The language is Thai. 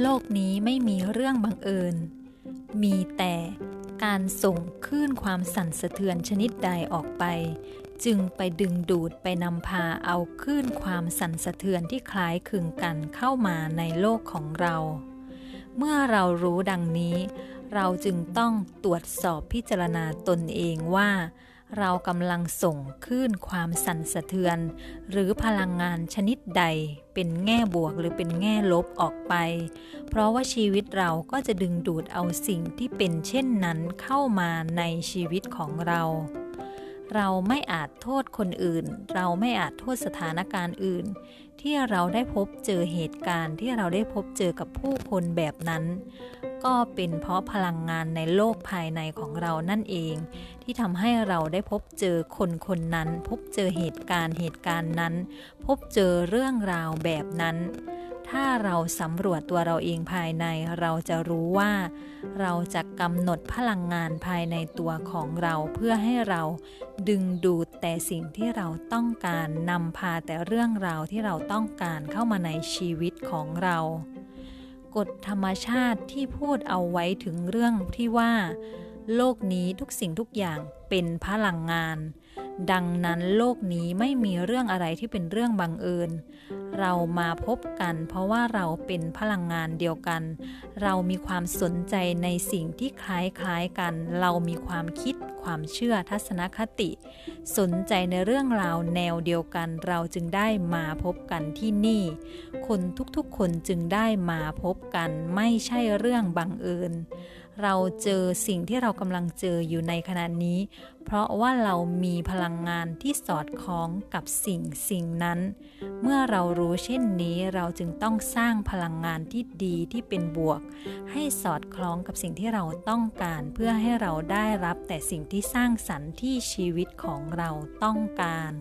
โลกนี้ไม่มีเรื่องบังเอิญ มีแต่การส่งคลื่นความสั่นสะเทือนชนิดใดออกไป จึงไปดึงดูดไปนำพาเอาคลื่นความสั่นสะเทือนที่คล้ายคลึงกันเข้ามาในโลกของเรา เมื่อเรารู้ดังนี้ เราจึงต้องตรวจสอบพิจารณาตนเองว่า เรากำลังส่งคลื่นความสั่นสะเทือน หรือพลังงานชนิดใดเป็นแง่บวกหรือเป็นแง่ลบออกไป เพราะว่าชีวิตเราก็จะดึงดูดเอาสิ่งที่เป็นเช่นนั้นเข้ามาในชีวิตของเรา เราไม่อาจโทษคนอื่น เราไม่อาจโทษสถานการณ์อื่น ที่เราได้พบเจอเหตุการณ์ที่เราได้พบเจอกับผู้คนแบบนั้น ก็เป็นเพราะพลังงานในโลกภายในของเรานั่นเอง ที่ทำให้เราได้พบเจอคนคนนั้น พบเจอเหตุการณ์เหตุการณ์นั้น พบเจอเรื่องราวแบบนั้น ถ้าเราสำรวจตัวเราเองภายใน เราจะรู้ว่า เราจะกำหนดพลังงานภายในตัวของเราเพื่อให้เราดึงดูดแต่สิ่งที่เราต้องการนำพาแต่เรื่องราวที่เราต้องการเข้ามาในชีวิตของเรากฎธรรมชาติที่พูดเอาไว้ถึงเรื่องที่ว่า โลกนี้ทุกสิ่งทุกอย่างเป็นพลังงาน ดังนั้นโลกนี้ไม่มีเรื่องอะไรที่เป็นเรื่องบังเอิญ เรามาพบกันเพราะว่าเราเป็นพลังงานเดียวกัน เรามีความสนใจในสิ่งที่คล้ายๆกัน เรามีความคิดความเชื่อทัศนคติ สนใจในเรื่องราวแนวเดียวกัน เราจึงได้มาพบกันที่นี่ คนทุกๆคนจึงได้มาพบกันไม่ใช่เรื่องบังเอิญ เราเจอสิ่งที่เรากำลังเจออยู่ในขณะนี้เพราะว่าเรามีพลังงานที่สอดคล้องกับสิ่งสิ่งนั้น เมื่อเรารู้เช่นนี้เราจึงต้องสร้างพลังงานที่ดีที่เป็นบวก ให้สอดคล้องกับสิ่งที่เราต้องการ เพื่อให้เราได้รับแต่สิ่งที่สร้างสรรค์ที่ชีวิตของเราต้องการ